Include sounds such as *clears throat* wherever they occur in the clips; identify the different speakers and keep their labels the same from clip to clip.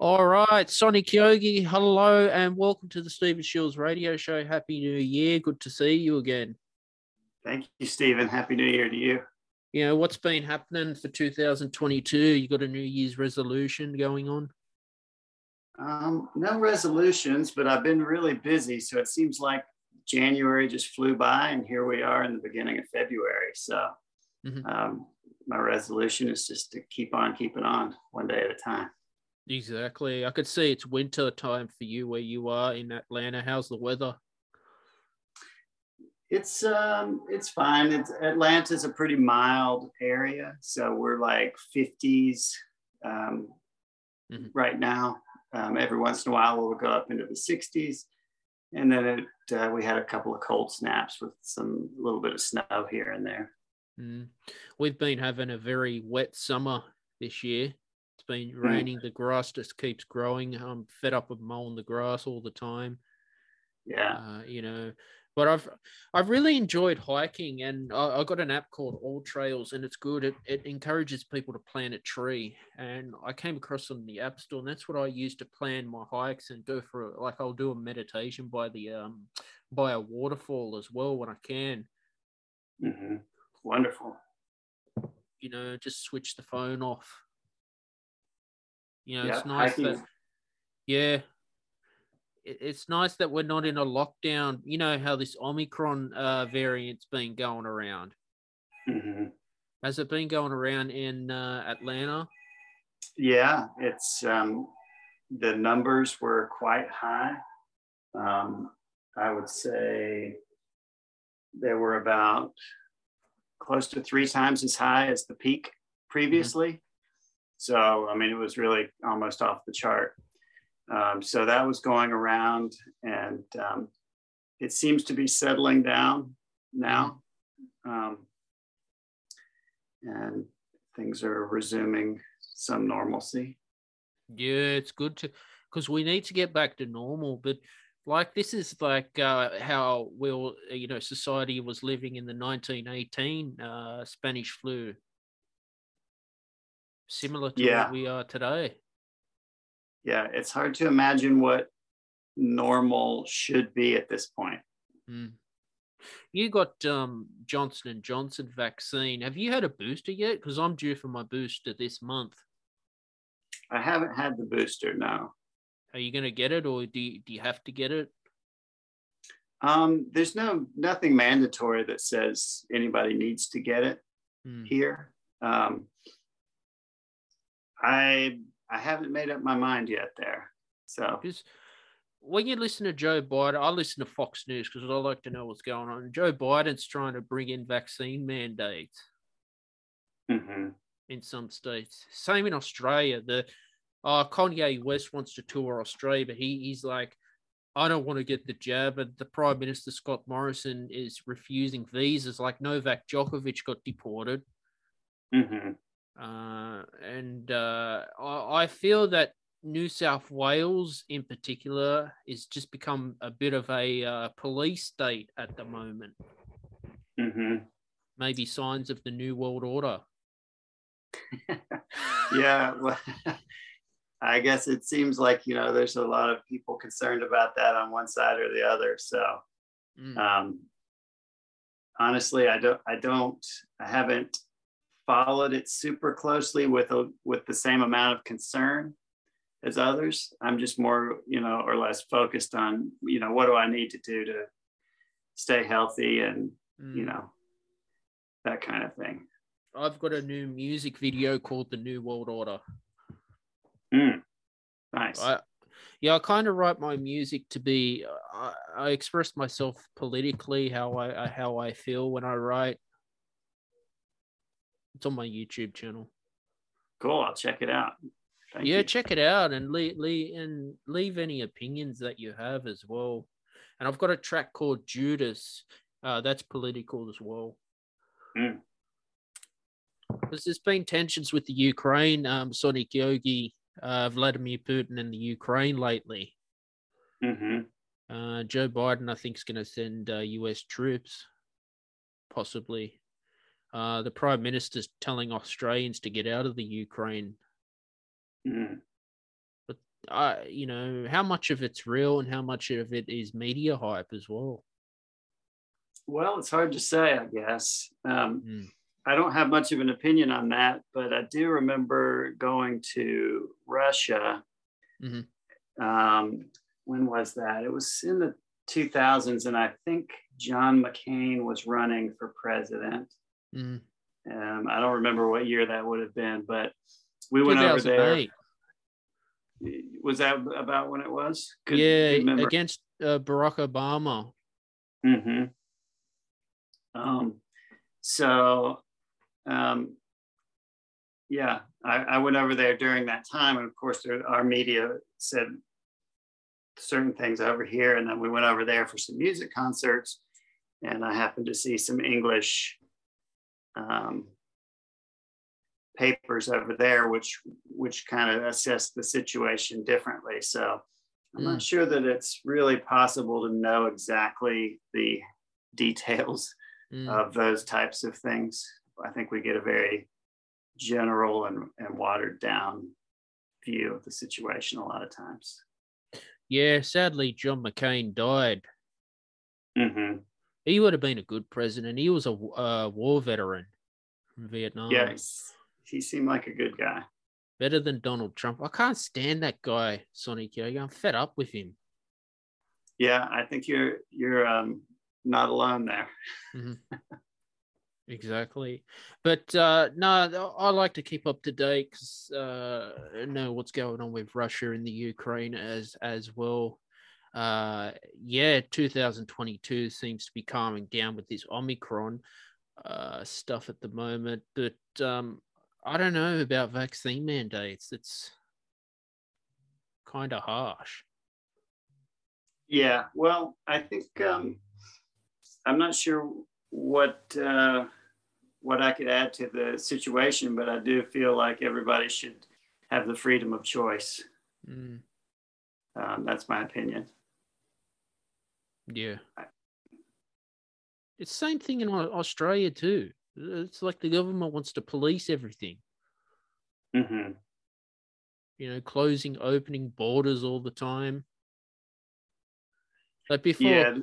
Speaker 1: All right, Sonic Yogi, hello and welcome to the Stephen Shiels radio show. Happy New Year. Good to see you again.
Speaker 2: Thank you, Stephen. Happy New Year to you.
Speaker 1: You know, what's been happening for 2022? You got a New Year's resolution going on?
Speaker 2: Um, no resolutions, but I've been really busy. So it seems like January just flew by, and here we are in the beginning of February. So mm-hmm. um, my resolution is just to keep on keeping on one day at a time.
Speaker 1: Exactly. I could see it's winter time for you where you are in Atlanta. How's the weather?
Speaker 2: It's um it's fine. It's Atlanta's a pretty mild area, so we're like 50s um, mm-hmm. right now. Um, every once in a while, we'll go up into the 60s, and then it, uh, we had a couple of cold snaps with some little bit of snow here and there.
Speaker 1: Mm. We've been having a very wet summer this year. Been hmm. raining. Mm. The grass just keeps growing. I'm fed up of mowing the grass all the time.
Speaker 2: Yeah.
Speaker 1: Uh, you know, but I've I've really enjoyed hiking, and I, I got an app called All Trails, and it's good. It it encourages people to plant a tree, and I came across on the App Store, and that's what I use to plan my hikes and go for like I'll do a meditation by the um by a waterfall as well when I can.
Speaker 2: Mm-hmm. Wonderful.
Speaker 1: You know, just switch the phone off. You know, yeah, it's nice that yeah, it's nice that we're not in a lockdown. You know how this Omicron uh, variant's been going around.
Speaker 2: Mm-hmm.
Speaker 1: Has it been going around in uh, Atlanta?
Speaker 2: Yeah, it's um, the numbers were quite high. Um, I would say there were about close to three times as high as the peak previously. So, I mean, it was really almost off the chart. Um, so that was going around, and um, it seems to be settling down now. Um, and things are resuming some normalcy.
Speaker 1: Yeah, it's good to because we need to get back to normal. But like this is like uh, how we'll you know society was living in the 1918 uh, Spanish flu, similar to yeah. what we are today
Speaker 2: yeah, it's hard to imagine what normal should be at this point.
Speaker 1: Mm. You got um, Johnson and Johnson vaccine. Have you had a booster yet? Because I'm due for my booster this month.
Speaker 2: I haven't had the booster. No.
Speaker 1: Are you going to get it, or do you, do you have to get it?
Speaker 2: Um, there's no nothing mandatory that says anybody needs to get it mm. here. Um, I I haven't made up my mind yet there. So
Speaker 1: because when you listen to Joe Biden, I listen to Fox News because I like to know what's going on. Joe Biden's trying to bring in vaccine mandates
Speaker 2: mm-hmm.
Speaker 1: in some states. Same in Australia. The uh, Kanye West wants to tour Australia, but he, he's like, I don't want to get the jab. And the Prime Minister Scott Morrison is refusing visas. Like Novak Djokovic got deported.
Speaker 2: Mm-hmm.
Speaker 1: Uh, and uh, I, I feel that New South Wales, in particular, is just become a bit of a uh, police state at the moment.
Speaker 2: Mm-hmm.
Speaker 1: Maybe signs of the New World Order. *laughs*
Speaker 2: yeah, well, *laughs* I guess it seems like you know there's a lot of people concerned about that on one side or the other. So, mm. um, honestly, I don't, I don't, I haven't followed it super closely with a, with the same amount of concern as others. I'm just more, you know, or less focused on, you know, what do I need to do to stay healthy and, mm. you know, that kind of thing.
Speaker 1: I've got a new music video called The New World Order.
Speaker 2: Mm. Nice.
Speaker 1: I, yeah, I kind of write my music to be. I, I express myself politically how I how I feel when I write. It's on my YouTube channel.
Speaker 2: Cool. I'll check it out.
Speaker 1: Thank yeah, you. check it out and leave, leave and leave any opinions that you have as well. And I've got a track called Judas. Uh, that's political as well.
Speaker 2: Mm.
Speaker 1: Because there's been tensions with the Ukraine, um, Sonic Yogi, uh, Vladimir Putin, and the Ukraine lately.
Speaker 2: Mm-hmm.
Speaker 1: Uh, Joe Biden, I think, is going to send uh, U.S. troops, possibly. Uh, the prime minister's telling Australians to get out of the Ukraine.
Speaker 2: Mm.
Speaker 1: But uh, you know, how much of it's real and how much of it is media hype as well?
Speaker 2: Well, it's hard to say, I guess. Um, mm. I don't have much of an opinion on that, but I do remember going to Russia. Mm-hmm. Um, when was that? It was in the 2000s, and I think John McCain was running for president. Mm-hmm. Um, I don't remember what year that would have been, but we went over there. Was that about when it was?
Speaker 1: Could yeah, against uh, Barack Obama.
Speaker 2: Mm-hmm. Um, so, um, yeah, I, I, went over there during that time, and of course, there, our media said certain things over here, and then we went over there for some music concerts, and I happened to see some English um, papers over there, which which kind of assess the situation differently. So I'm mm. not sure that it's really possible to know exactly the details mm. of those types of things. I think we get a very general and, and watered down view of the situation a lot of times.
Speaker 1: Yeah, sadly, John McCain died.
Speaker 2: Mm-hmm.
Speaker 1: He would have been a good president. He was a uh, war veteran from Vietnam.
Speaker 2: Yes, he seemed like a good guy.
Speaker 1: Better than Donald Trump. I can't stand that guy, Sonic Yogi. I'm fed up with him.
Speaker 2: Yeah, I think you're you're um, not alone there.
Speaker 1: mm-hmm. *laughs* Exactly, but uh, no, I like to keep up to date because uh, know what's going on with Russia and the Ukraine as as well. Uh, yeah, 2022 seems to be calming down with this Omicron uh, stuff at the moment, but um, I don't know about vaccine mandates. It's kind of harsh.
Speaker 2: Yeah, well, I think um, I'm not sure what uh, what I could add to the situation, but I do feel like everybody should have the freedom of choice. Mm. Um, that's my opinion.
Speaker 1: Yeah, it's the same thing in Australia too. It's like the government wants to police everything.
Speaker 2: Mm-hmm.
Speaker 1: You know, closing, opening borders all the time. Like before, yeah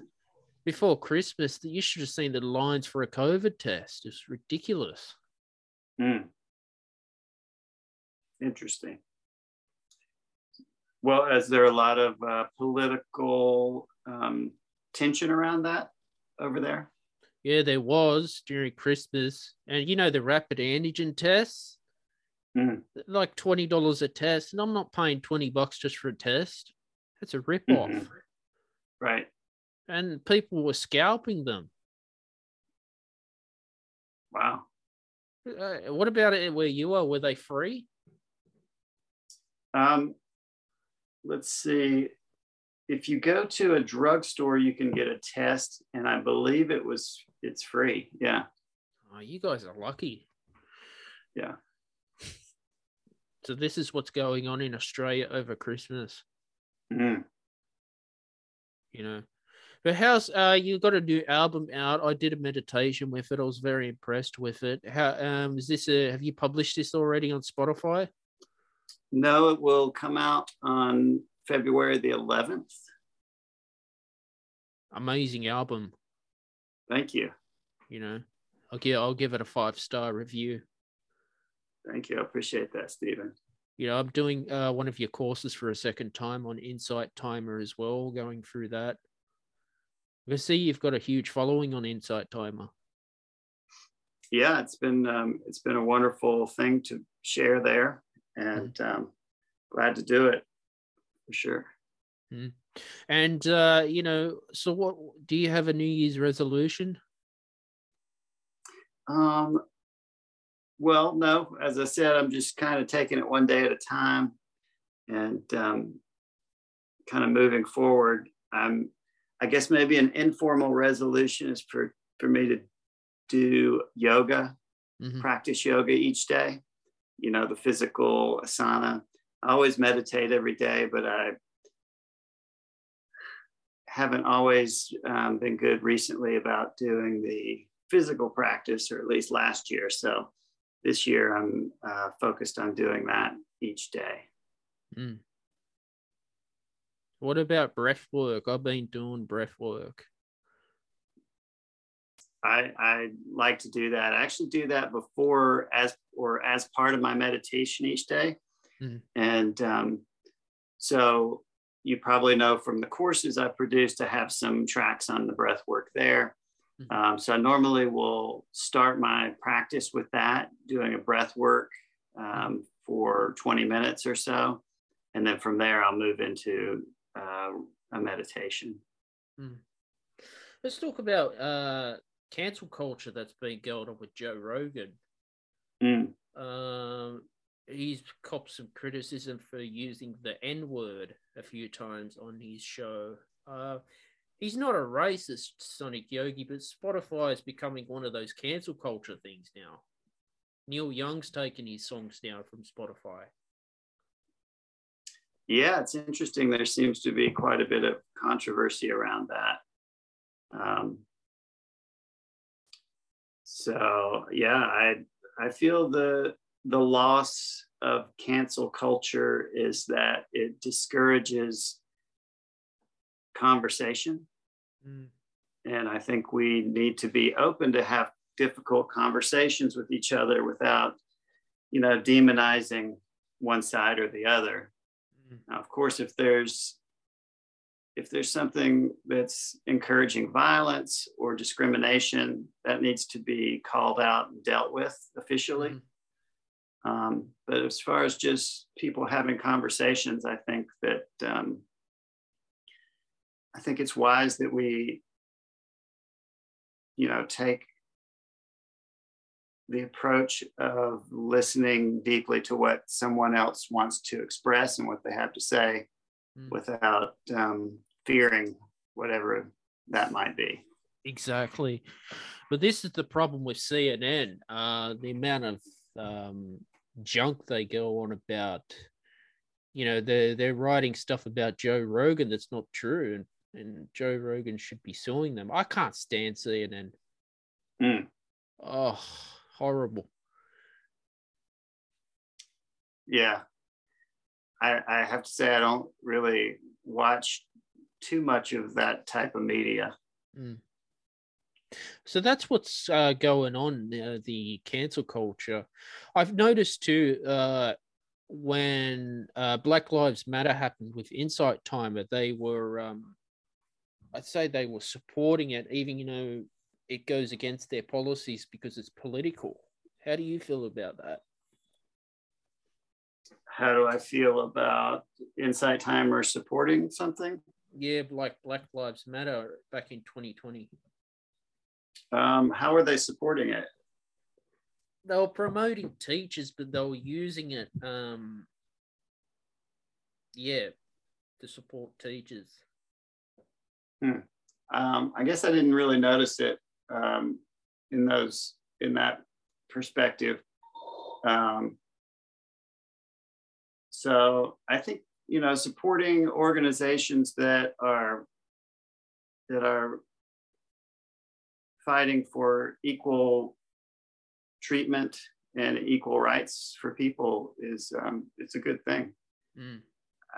Speaker 1: before Christmas, you should have seen the lines for a COVID test. It's ridiculous.
Speaker 2: Mm. Interesting. Well, is there are a lot of uh, political um, tension around that over there?
Speaker 1: Yeah, there was during Christmas. And you know, the rapid antigen tests,
Speaker 2: mm.
Speaker 1: like $20 a test. And I'm not paying 20 bucks just for a test. That's a rip off. Mm-hmm.
Speaker 2: Right
Speaker 1: and people were scalping them.
Speaker 2: Wow.
Speaker 1: Uh, what about it where you are? Were they free?
Speaker 2: Um, let's see. If you go to a drugstore, you can get a test, and I believe it was it's free. Yeah.
Speaker 1: Oh, you guys are lucky.
Speaker 2: Yeah.
Speaker 1: So this is what's going on in Australia over Christmas.
Speaker 2: Mm.
Speaker 1: You know, but how's uh you got a new album out? I did a meditation with it. I was very impressed with it. How um is this a have you published this already on Spotify?
Speaker 2: No, it will come out on February the 11th.
Speaker 1: Amazing album.
Speaker 2: Thank you.
Speaker 1: You know, I'll give I'll give it a five star review.
Speaker 2: Thank you. I appreciate that, Stephen.
Speaker 1: You know, I'm doing uh, one of your courses for a second time on Insight Timer as well, going through that. I see you've got a huge following on Insight Timer.
Speaker 2: Yeah, it's been um, it's been a wonderful thing to share there, and mm. um, glad to do it for sure.
Speaker 1: Mm. And uh, you know, so what do you have a New Year's resolution?
Speaker 2: Um, well, no. As I said, I'm just kind of taking it one day at a time, and um, kind of moving forward. I'm I guess maybe an informal resolution is for, for me to do yoga, mm-hmm. practice yoga each day, you know, the physical asana. I always meditate every day, but I haven't always um, been good recently about doing the physical practice, or at least last year. So this year I'm uh, focused on doing that each day.
Speaker 1: Mm. What about breath work? I've been doing breath work.
Speaker 2: I, I like to do that. I actually do that before as or as part of my meditation each day. Mm-hmm. And um, so you probably know from the courses I've produced, I have some tracks on the breath work there. Mm-hmm. Um, so I normally will start my practice with that, doing a breath work um, for 20 minutes or so. And then from there, I'll move into uh, a meditation.
Speaker 1: Mm. Let's talk about uh, cancel culture that's been going on with Joe Rogan. Mm. Um, he's copped some criticism for using the N word a few times on his show. Uh, he's not a racist, Sonic Yogi, but Spotify is becoming one of those cancel culture things now. Neil Young's taken his songs down from Spotify.
Speaker 2: Yeah, it's interesting. There seems to be quite a bit of controversy around that. Um, so yeah, I I feel the the loss of cancel culture is that it discourages conversation. Mm. And I think we need to be open to have difficult conversations with each other without, you know, demonizing one side or the other. Mm. Now, of course, if there's if there's something that's encouraging violence or discrimination, that needs to be called out and dealt with officially. Mm-hmm. Um, but as far as just people having conversations, I think that um, I think it's wise that we, you know, take the approach of listening deeply to what someone else wants to express and what they have to say mm. without um, fearing whatever that might be.
Speaker 1: Exactly. But this is the problem with CNN. Uh, the amount of um, junk they go on about, you know, they're, they're writing stuff about Joe Rogan that's not true. And, and Joe Rogan should be suing them. I can't stand CNN. Mm. Oh, horrible.
Speaker 2: Yeah. I, I have to say, I don't really watch too much of that type of media. Mm.
Speaker 1: So that's what's uh, going on uh, the cancel culture. I've noticed too uh, when uh, Black Lives Matter happened with Insight Timer, they were, um, I'd say, they were supporting it, even you know it goes against their policies because it's political. How do you feel about that?
Speaker 2: How do I feel about Insight Timer supporting something?
Speaker 1: yeah, like Black Lives Matter back in 2020.
Speaker 2: Um, how are they supporting it?
Speaker 1: They were promoting teachers, but they were using it, um, yeah, to support teachers.
Speaker 2: Hmm. Um, I guess I didn't really notice it um, in those in that perspective. Um, so I think you know, supporting organizations that are that are fighting for equal treatment and equal rights for people is um, it's a good thing. Mm.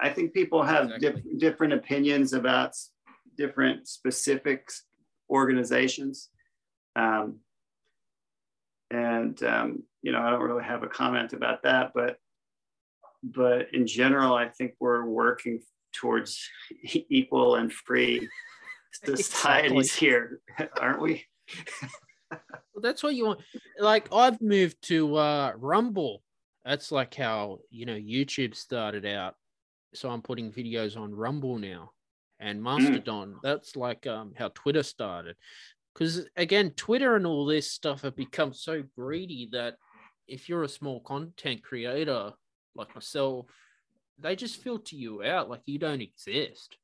Speaker 2: I think people have exactly. diff- different opinions about different specific organizations. Um, and, um, you know, I don't really have a comment about that, but but in general, I think we're working towards *laughs* equal and free *laughs* societies exactly. here, *laughs* aren't we?
Speaker 1: Well, that's what you want. Like I've moved to uh, Rumble. That's like how you know YouTube started out. So I'm putting videos on Rumble now, and hmm. Mastodon. Mm. That's like um, how Twitter started. Because again, Twitter and all this stuff have become so greedy that if you're a small content creator, like myself, they just filter you out like you don't exist.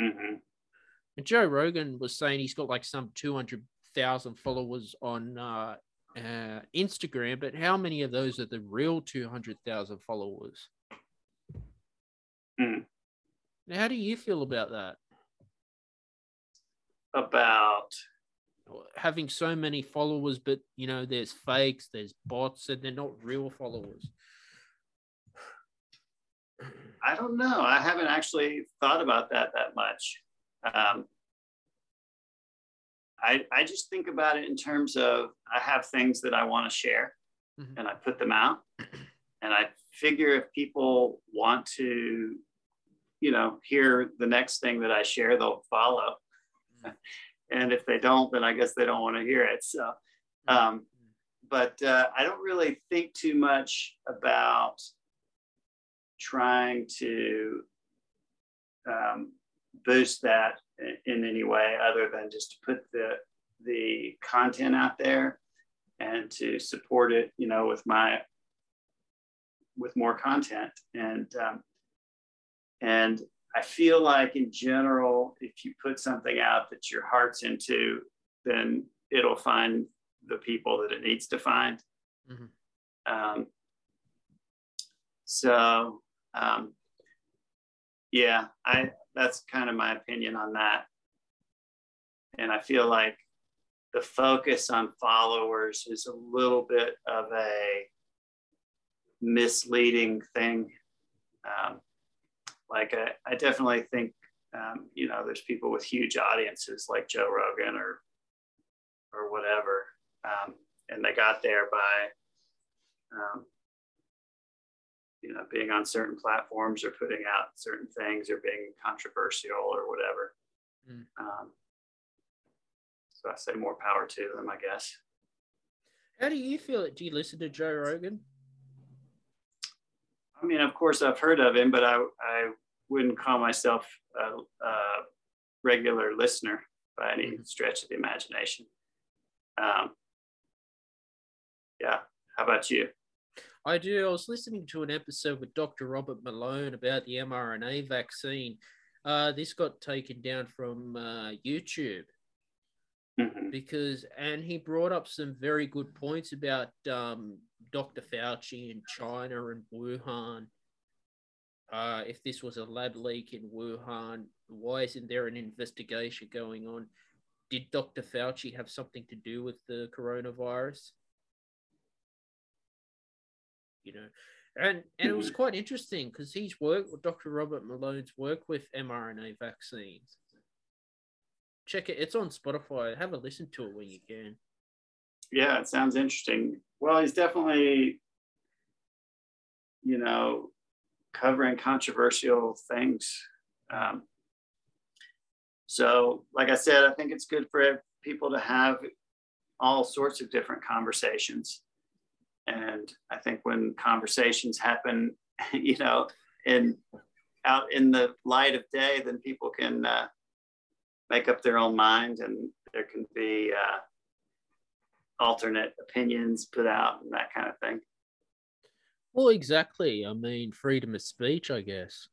Speaker 1: Mm-hmm. And Joe Rogan was saying he's got like some 200,000 followers on uh, uh, Instagram, but how many of those are the real 200,000 followers? Mm. Now, how do you feel about that?
Speaker 2: About
Speaker 1: having so many followers, but you know, there's fakes, there's bots, and they're not real followers.
Speaker 2: I don't know. I haven't actually thought about that that much. Um, I, I just think about it in terms of I have things that I want to share mm-hmm. and I put them out. *clears throat* And I figure if people want to, you know, hear the next thing that I share, they'll follow. Mm-hmm. and if they don't, then I guess they don't want to hear it. So, mm-hmm. um, but uh, I don't really think too much about trying to um, boost that in any way other than just to put the the content out there and to support it you know with my with more content and um, and i feel like in general if you put something out that your heart's into then it'll find the people that it needs to find mm-hmm. um, so um, yeah i that's kind of my opinion on that. And I feel like the focus on followers is a little bit of a misleading thing. Um, like I, I, definitely think, um, you know, there's people with huge audiences like Joe Rogan or or whatever, um, and they got there by um, you know being on certain platforms or putting out certain things or being controversial or whatever. Mm. um, so i say more power to them i guess.
Speaker 1: How do you feel? It? do you listen to joe rogan?
Speaker 2: I mean of course i've heard of him but i, I wouldn't call myself a, a regular listener by any mm stretch of the imagination. Um, yeah. How about you
Speaker 1: I do. I was listening to an episode with Dr. Robert Malone about the mRNA vaccine. Uh, this got taken down from uh, YouTube mm-hmm. because, and he brought up some very good points about um, Dr. Fauci in China and Wuhan. Uh, if this was a lab leak in Wuhan, why isn't there an investigation going on? Did Dr. Fauci have something to do with the coronavirus? You know. And and it was mm-hmm. quite interesting because he's worked with Dr. Robert Malone's work with mRNA vaccines. Check it, it's on Spotify. Have a listen to it when you can.
Speaker 2: Yeah, it sounds interesting. Well, he's definitely, you know, covering controversial things. Um, so, like I said, I think it's good for people to have all sorts of different conversations and I think when conversations happen, *laughs* you know, in out in the light of day, then people can uh, make up their own mind, and there can be uh, alternate opinions put out and that kind of thing.
Speaker 1: Well, exactly. I mean, freedom of speech, I guess.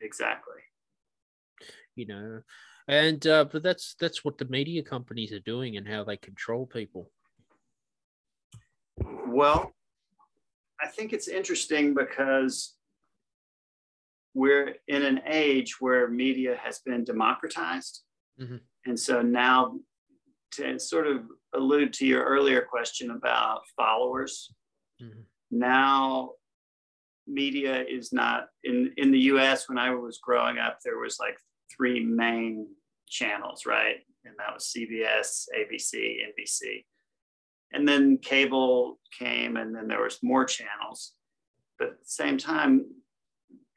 Speaker 2: Exactly.
Speaker 1: You know, and uh, but that's that's what the media companies are doing and how they control people.
Speaker 2: Well, I think it's interesting because we're in an age where media has been democratized. Mm-hmm. And so now, to sort of allude to your earlier question about followers, mm-hmm. now media is not in, in the US. When I was growing up, there was like three main channels, right? And that was CBS, ABC, NBC and then cable came and then there was more channels. But at the same time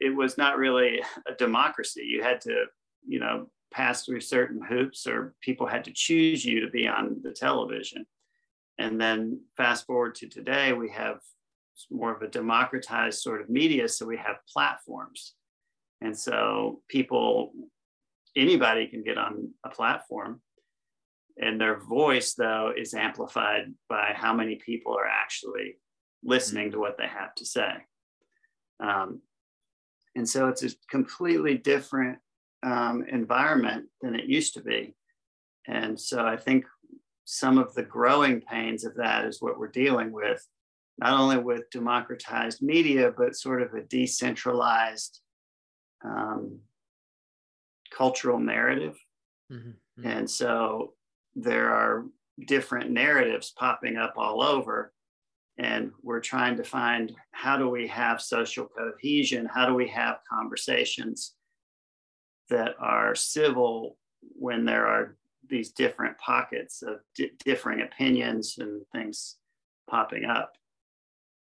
Speaker 2: it was not really a democracy. You had to you know pass through certain hoops or people had to choose you to be on the television. And then fast forward to today we have more of a democratized sort of media so we have platforms. And so people anybody can get on a platform and their voice though is amplified by how many people are actually listening to what they have to say. Um, and so it's a completely different um, environment than it used to be. And so i think some of the growing pains of that is what we're dealing with not only with democratized media but sort of a decentralized um, cultural narrative. Mm-hmm. And so there are different narratives popping up all over and we're trying to find how do we have social cohesion? How do we have conversations that are civil when there are these different pockets of di- differing opinions and things popping up?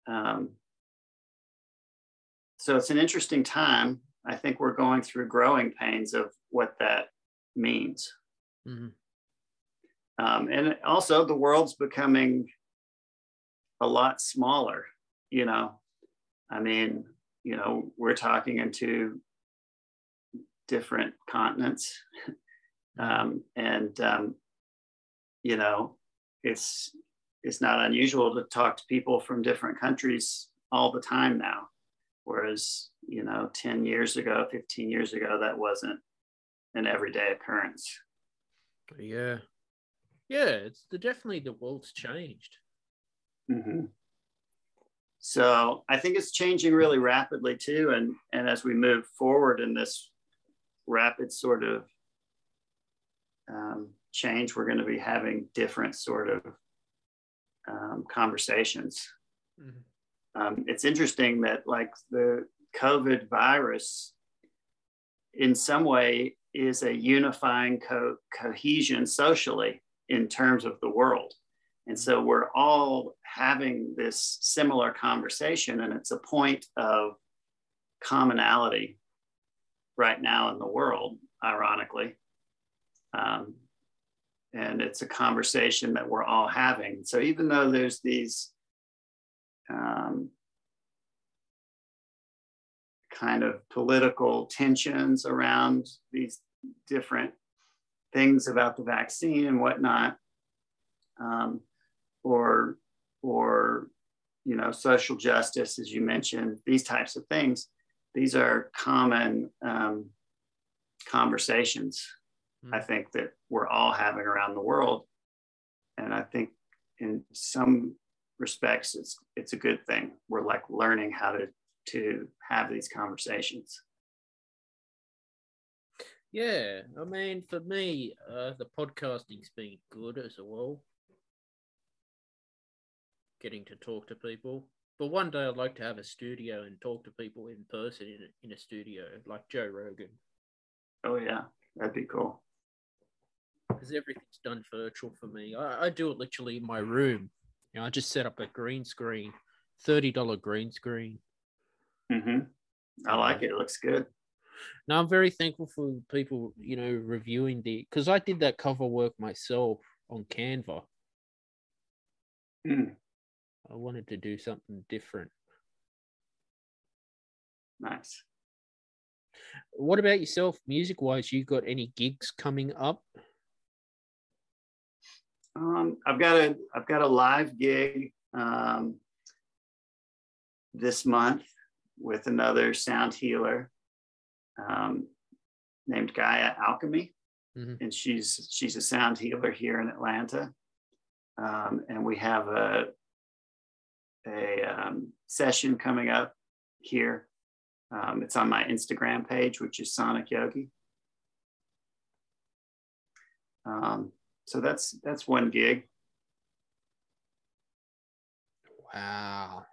Speaker 2: Um, so it's an interesting time. I think we're going through growing pains of what that means. Mm-hmm. Um, and also, the world's becoming a lot smaller. You know, I mean, you know, we're talking into different continents, *laughs* um, and um, you know, it's it's not unusual to talk to people from different countries all the time now. Whereas, you know, 10 years ago, 15 years ago, that wasn't an everyday occurrence.
Speaker 1: Yeah. Yeah, it's the, definitely the world's changed.
Speaker 2: Mm-hmm. So I think it's changing really rapidly too. And, and as we move forward in this rapid sort of um, change, we're going to be having different sort of um, conversations. Mm-hmm um, it's interesting that like the COVID virus, in some way, is a unifying co- cohesion socially in terms of the world. And so we're all having this similar conversation, and it's a point of commonality right now in the world, ironically. Um, and it's a conversation that we're all having. So even though there's these um, kind of political tensions around these different things about the vaccine and whatnot, um, or or you know social justice, as you mentioned, these types of things. These are common um, conversations. Mm-hmm. I think that we're all having around the world, and I think in some respects it's it's a good thing we're like learning how to to have these conversations
Speaker 1: yeah i mean for me uh the podcasting's been good as well getting to talk to people but one day i'd like to have a studio and talk to people in person in a, in a studio like joe rogan
Speaker 2: oh yeah that'd be cool
Speaker 1: because everything's done virtual for me I, I do it literally in my room you know, I just set up a green screen, thirty dollar green screen.
Speaker 2: Mm-hmm. I like it. It looks good.
Speaker 1: Now I'm very thankful for people, you know, reviewing the because I did that cover work myself on Canva.
Speaker 2: Mm.
Speaker 1: I wanted to do something different.
Speaker 2: Nice.
Speaker 1: What about yourself, music wise? You got any gigs coming up?
Speaker 2: Um, I've got a I've got a live gig um, this month with another sound healer um, named Gaia Alchemy, mm-hmm. and she's she's a sound healer here in Atlanta, um, and we have a a um, session coming up here. Um, it's on my Instagram page, which is Sonic Yogi. Um, so that's that's one gig.
Speaker 1: Wow.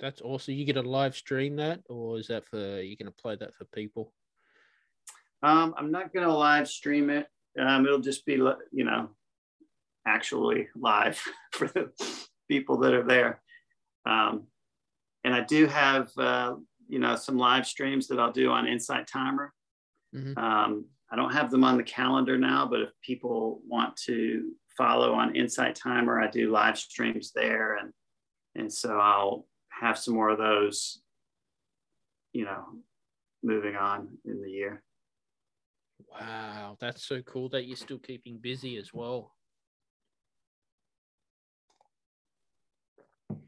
Speaker 1: That's also you get a live stream that, or is that for you gonna play that for people?
Speaker 2: Um, I'm not gonna live stream it. Um, it'll just be you know actually live *laughs* for the people that are there. Um, and I do have uh, you know some live streams that I'll do on Insight Timer. Mm-hmm. Um, I don't have them on the calendar now, but if people want to follow on Insight Timer, I do live streams there. And, and so I'll have some more of those, you know, moving on in the year.
Speaker 1: Wow, that's so cool that you're still keeping busy as well.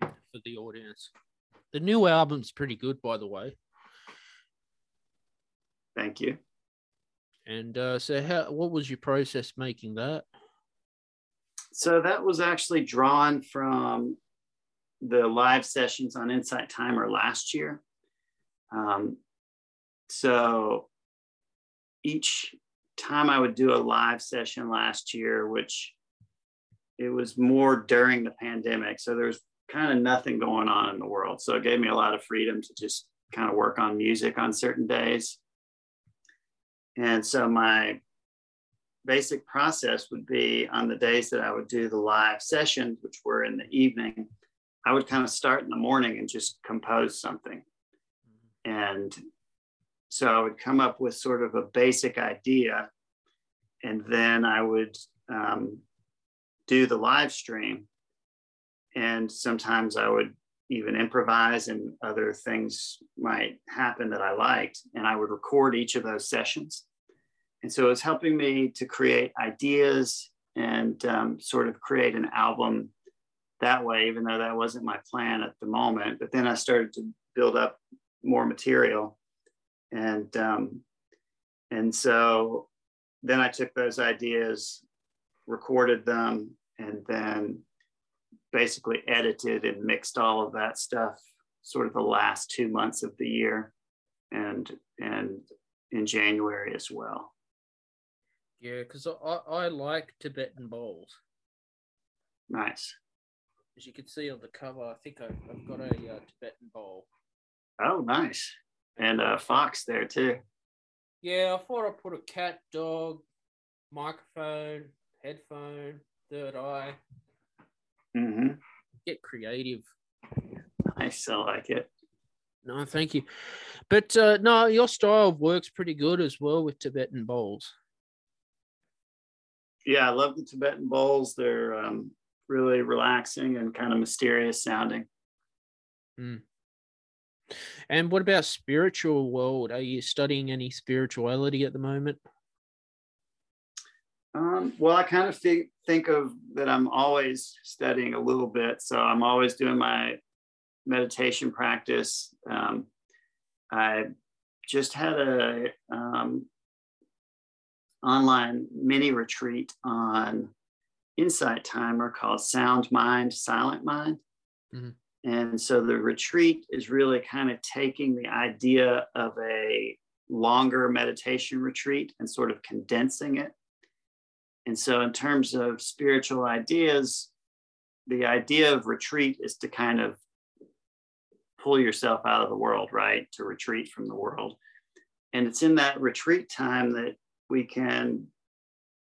Speaker 1: For the audience. The new album's pretty good, by the way.
Speaker 2: Thank you.
Speaker 1: And uh, so, how what was your process making that?
Speaker 2: So that was actually drawn from the live sessions on Insight Timer last year. Um, so each time I would do a live session last year, which it was more during the pandemic. So there's kind of nothing going on in the world. So it gave me a lot of freedom to just kind of work on music on certain days. And so my basic process would be on the days that I would do the live sessions, which were in the evening, I would kind of start in the morning and just compose something. And so I would come up with sort of a basic idea, and then I would um, do the live stream. And sometimes I would even improvise, and other things might happen that I liked. And I would record each of those sessions. And so it was helping me to create ideas and um, sort of create an album that way, even though that wasn't my plan at the moment. But then I started to build up more material. And um, and so then I took those ideas, recorded them, and then basically edited and mixed all of that stuff sort of the last two months of the year and and in January as well.
Speaker 1: Yeah, because I, I like Tibetan bowls.
Speaker 2: Nice.
Speaker 1: As you can see on the cover, I think I've, I've got a uh, Tibetan bowl.
Speaker 2: Oh, nice. And a fox there too.
Speaker 1: Yeah, I thought I'd put a cat, dog, microphone, headphone, third eye.
Speaker 2: Mm-hmm.
Speaker 1: Get creative.
Speaker 2: Nice. I like it.
Speaker 1: No, thank you. But uh, no, your style works pretty good as well with Tibetan bowls.
Speaker 2: Yeah, I love the Tibetan bowls. They're um, really relaxing and kind of mysterious sounding.
Speaker 1: Mm. And what about spiritual world? Are you studying any spirituality at the moment?
Speaker 2: Um, well, I kind of think, think of that I'm always studying a little bit. So I'm always doing my meditation practice. Um, I just had a um, online mini retreat on Insight Timer called Sound Mind, Silent Mind. Mm-hmm. And so the retreat is really kind of taking the idea of a longer meditation retreat and sort of condensing it. And so, in terms of spiritual ideas, the idea of retreat is to kind of pull yourself out of the world, right? To retreat from the world. And it's in that retreat time that we can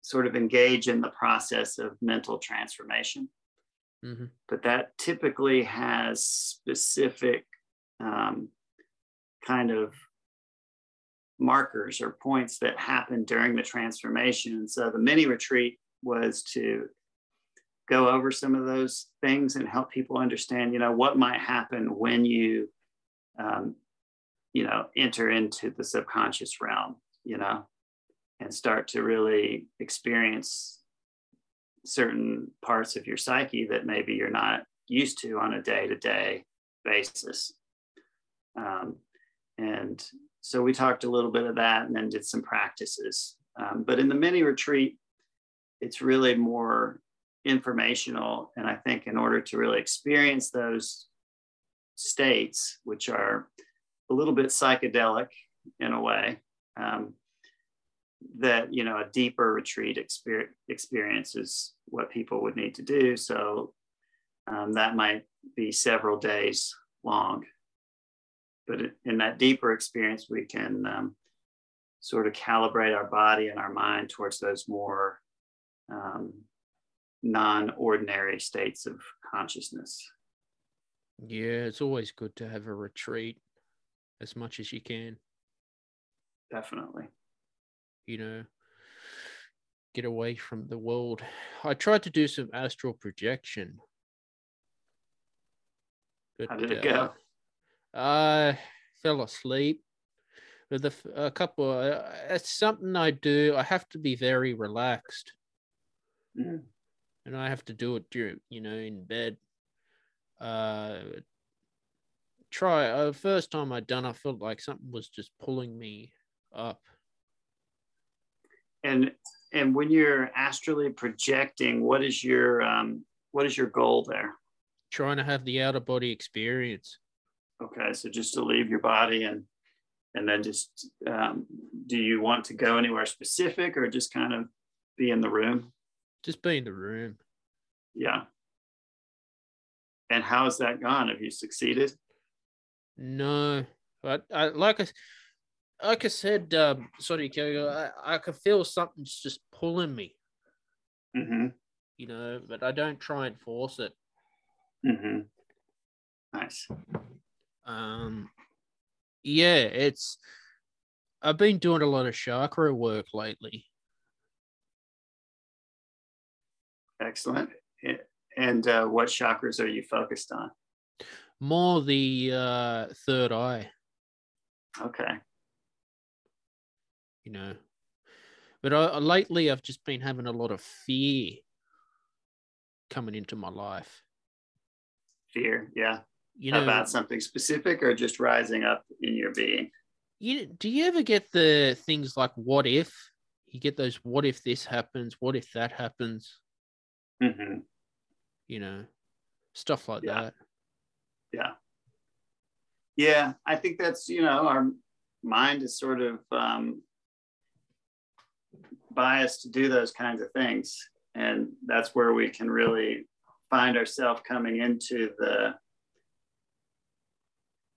Speaker 2: sort of engage in the process of mental transformation. Mm-hmm. But that typically has specific um, kind of markers or points that happen during the transformation. And so the mini retreat was to go over some of those things and help people understand, you know, what might happen when you, um, you know, enter into the subconscious realm, you know, and start to really experience certain parts of your psyche that maybe you're not used to on a day to day basis. Um, and so we talked a little bit of that and then did some practices. Um, but in the mini retreat, it's really more informational. And I think in order to really experience those states, which are a little bit psychedelic in a way, um, that you know a deeper retreat experience, experience is what people would need to do. So um, that might be several days long. But in that deeper experience we can um, sort of calibrate our body and our mind towards those more um, non-ordinary states of consciousness.
Speaker 1: Yeah it's always good to have a retreat as much as you can.
Speaker 2: Definitely
Speaker 1: you know, get away from the world. I tried to do some astral projection.
Speaker 2: But, How did it go?
Speaker 1: Uh, I fell asleep. With the a couple, uh, it's something I do. I have to be very relaxed, mm. and I have to do it during, you know, in bed. Uh, try. Uh, first time I done, I felt like something was just pulling me up
Speaker 2: and and when you're astrally projecting what is your um, what is your goal there
Speaker 1: trying to have the outer body experience
Speaker 2: okay so just to leave your body and and then just um, do you want to go anywhere specific or just kind of be in the room
Speaker 1: just be in the room
Speaker 2: Yeah. And how has that gone? Have you succeeded?
Speaker 1: No, but I, like I, like I said, um, sorry, Kerry, I, I can feel something's just pulling me.
Speaker 2: Mm-hmm.
Speaker 1: You know, but I don't try and force it.
Speaker 2: Mm-hmm. Nice.
Speaker 1: Um, yeah, it's. I've been doing a lot of chakra work lately.
Speaker 2: Excellent. And uh, what chakras are you focused on?
Speaker 1: More the uh, third eye.
Speaker 2: Okay.
Speaker 1: You know, but I, lately I've just been having a lot of fear coming into my life.
Speaker 2: Fear, yeah.
Speaker 1: You know
Speaker 2: about something specific or just rising up in your being.
Speaker 1: You do you ever get the things like what if? You get those what if this happens, what if that happens?
Speaker 2: Mm-hmm.
Speaker 1: You know, stuff like
Speaker 2: Yeah.
Speaker 1: that.
Speaker 2: Yeah. Yeah, I think that's, you know, our mind is sort of um, biased to do those kinds of things. And that's where we can really find ourselves coming into the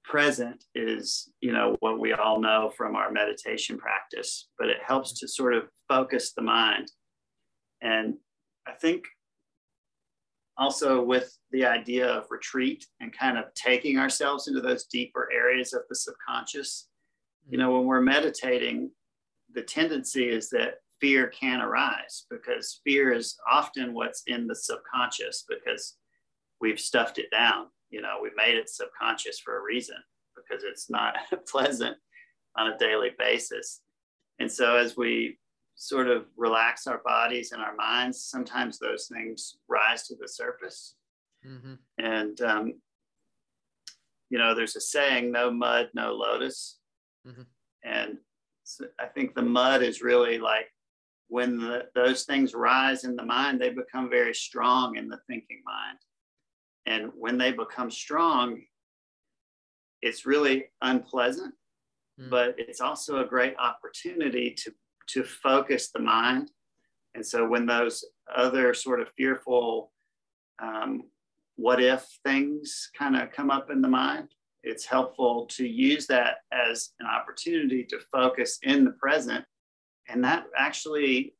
Speaker 2: present is, you know, what we all know from our meditation practice, but it helps to sort of focus the mind. And I think also with the idea of retreat and kind of taking ourselves into those deeper areas of the subconscious. You mm-hmm. know, when we're meditating, the tendency is that fear can arise because fear is often what's in the subconscious because we've stuffed it down. You know, we made it subconscious for a reason because it's not *laughs* pleasant on a daily basis. And so as we sort of relax our bodies and our minds, sometimes those things rise to the surface.
Speaker 1: Mm-hmm.
Speaker 2: And, um, you know, there's a saying, no mud, no lotus.
Speaker 1: Mhm.
Speaker 2: And so I think the mud is really like when the, those things rise in the mind, they become very strong in the thinking mind. And when they become strong, it's really unpleasant,
Speaker 1: Mm.
Speaker 2: but it's also a great opportunity to to focus the mind. And so when those other sort of fearful um, what if things kind of come up in the mind, it's helpful to use that as an opportunity to focus in the present. And that actually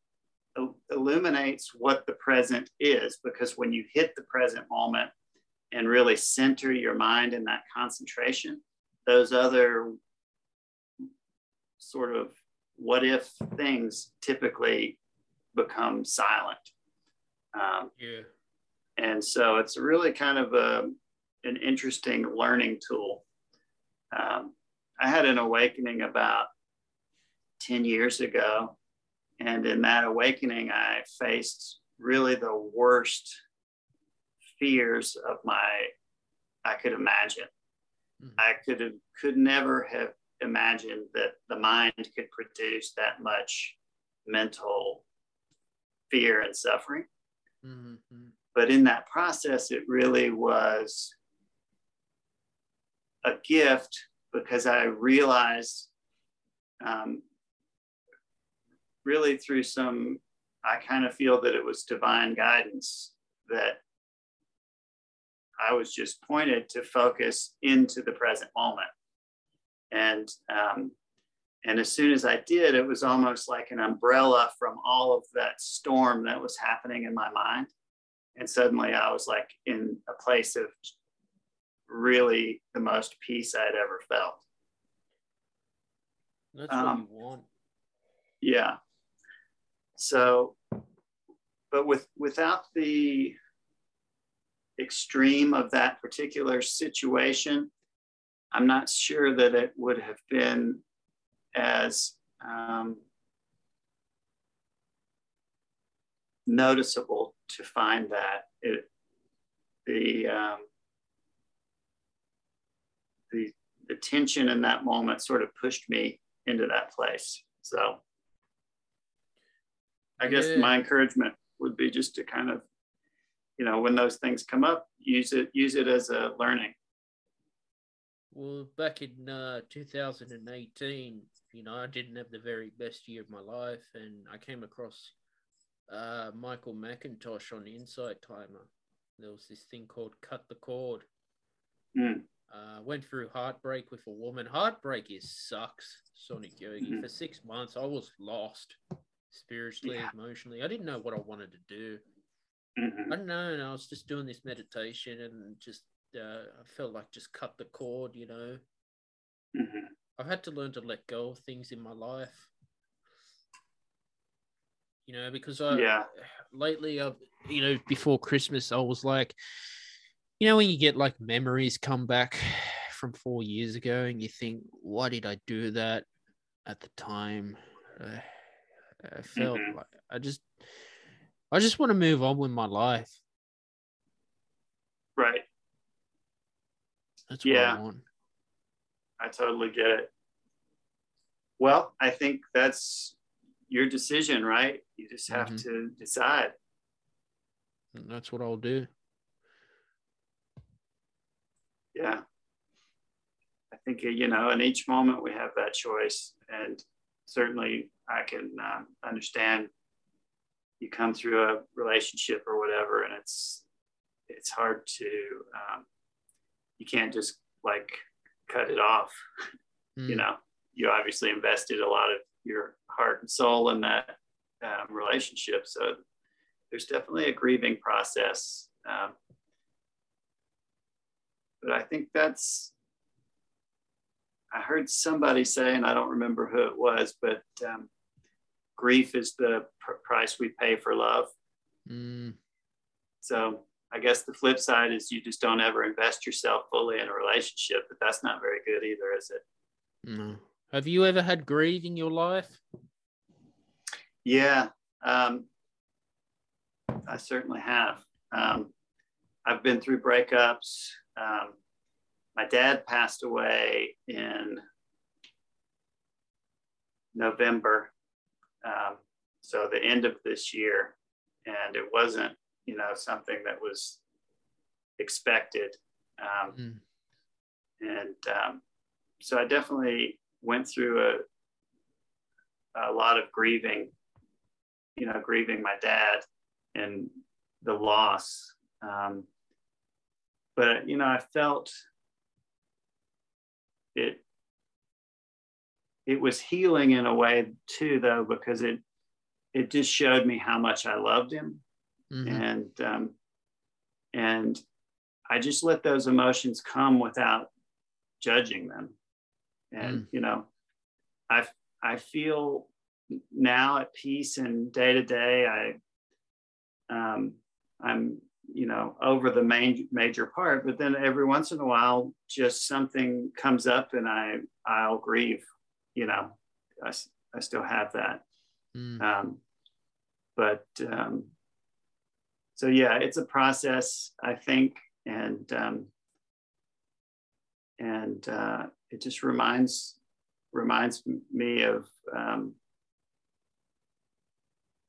Speaker 2: illuminates what the present is, because when you hit the present moment and really center your mind in that concentration, those other sort of what if things typically become silent. Um,
Speaker 1: Yeah.
Speaker 2: and so it's really kind of a, an interesting learning tool. Um, I had an awakening about 10 years ago. And in that awakening, I faced really the worst fears of my I could imagine.
Speaker 1: Mhm.
Speaker 2: I could have could never have imagined that the mind could produce that much mental fear and suffering
Speaker 1: Mm-hmm.
Speaker 2: but in that process it really was a gift because i realized um, really through some i kind of feel that it was divine guidance that i was just pointed to focus into the present moment and um, and as soon as i did it was almost like an umbrella from all of that storm that was happening in my mind and suddenly I was like in a place of really the most peace I'd ever felt.
Speaker 1: That's
Speaker 2: Um,
Speaker 1: what you want.
Speaker 2: Yeah. So, but with without the extreme of that particular situation, I'm not sure that it would have been as um, noticeable to find that it the um, the the tension in that moment sort of pushed me into that place. So I guess
Speaker 1: Yeah.
Speaker 2: my encouragement would be just to kind of, you know, when those things come up, use it use it as a learning.
Speaker 1: Well, back in uh, 2018, you know, I didn't have the very best year of my life, and I came across uh, Michael McIntosh on Insight Timer. There was this thing called Cut the Cord.
Speaker 2: Mm.
Speaker 1: Uh, went through heartbreak with a woman. Heartbreak is sucks, Sonic Yogi. Mm-hmm. For six months, I was lost spiritually, yeah. emotionally. I didn't know what I wanted to do. Mm-hmm. I don't know. And I was just doing this meditation and just, uh, I felt like just cut the cord, you know.
Speaker 2: Mm-hmm.
Speaker 1: I've had to learn to let go of things in my life. You know, because I,
Speaker 2: yeah.
Speaker 1: lately, I've, you know, before Christmas, I was like, you know, when you get like memories come back from four years ago and you think, why did I do that at the time? Uh, I felt mm-hmm. like I just, I just want to move on with my life.
Speaker 2: Right.
Speaker 1: That's what yeah. I want.
Speaker 2: I totally get it. Well, I think that's your decision, right? You just have mm-hmm. to decide.
Speaker 1: And that's what I'll do.
Speaker 2: Yeah. I think, you know, in each moment we have that choice. And certainly I can um, understand you come through a relationship or whatever, and it's, it's hard to, um, you can't just like cut it off. Mm. You know, you obviously invested a lot of your heart and soul in that um, relationship. So there's definitely a grieving process. Um, but I think that's, I heard somebody say, and I don't remember who it was, but um, grief is the pr- price we pay for love.
Speaker 1: Mm.
Speaker 2: So I guess the flip side is you just don't ever invest yourself fully in a relationship, but that's not very good either, is it?
Speaker 1: No. Have you ever had grief in your life?
Speaker 2: Yeah, um, I certainly have. Um, I've been through breakups. Um, my dad passed away in November, um, so the end of this year, and it wasn't you know something that was expected. Um, mm. and um, so i definitely went through a, a lot of grieving you know grieving my dad and the loss. Um, but you know i felt it it was healing in a way too though because it it just showed me how much i loved him mm-hmm. and um, and I just let those emotions come without judging them, and mm. you know, I I feel now at peace and day to day. I um, I'm you know over the main major part, but then every once in a while, just something comes up, and I I'll grieve. You know, I, I still have that. Mm. Um, but um, so yeah, it's a process, I think, and um, and uh, it just reminds reminds me of um,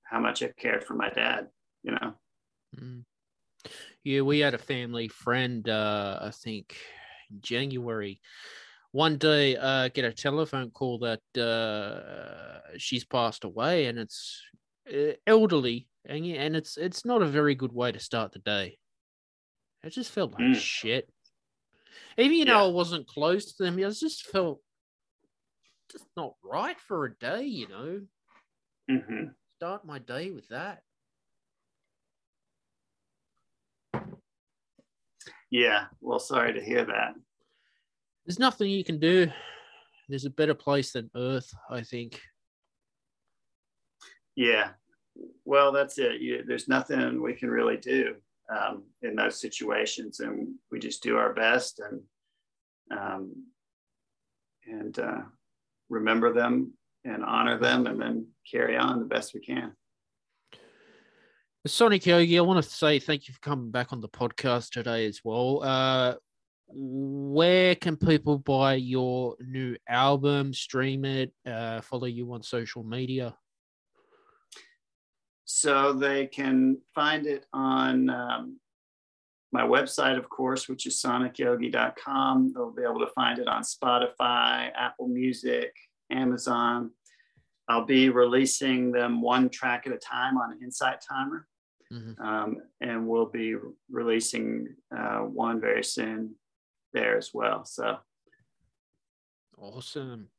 Speaker 2: how much I cared for my dad. You know.
Speaker 1: Mm. Yeah, we had a family friend. Uh, I think in January. One day, uh, get a telephone call that uh, she's passed away, and it's uh, elderly and yeah, and it's it's not a very good way to start the day. It just felt like mm. shit. Even you know yeah. I wasn't close to them, I just felt just not right for a day. You know,
Speaker 2: mm-hmm.
Speaker 1: start my day with that.
Speaker 2: Yeah, well, sorry to hear that.
Speaker 1: There's nothing you can do. There's a better place than Earth, I think.
Speaker 2: Yeah, well, that's it. You, there's nothing we can really do um, in those situations, and we just do our best and um, and uh, remember them and honor them, and then carry on the best we can.
Speaker 1: Sonic Yogi, I want to say thank you for coming back on the podcast today as well. Uh, where can people buy your new album, stream it, uh, follow you on social media?
Speaker 2: So they can find it on um, my website, of course, which is sonicyogi.com. They'll be able to find it on Spotify, Apple Music, Amazon. I'll be releasing them one track at a time on Insight Timer. Mm-hmm. Um, and we'll be releasing uh, one very soon there as well. So
Speaker 1: awesome.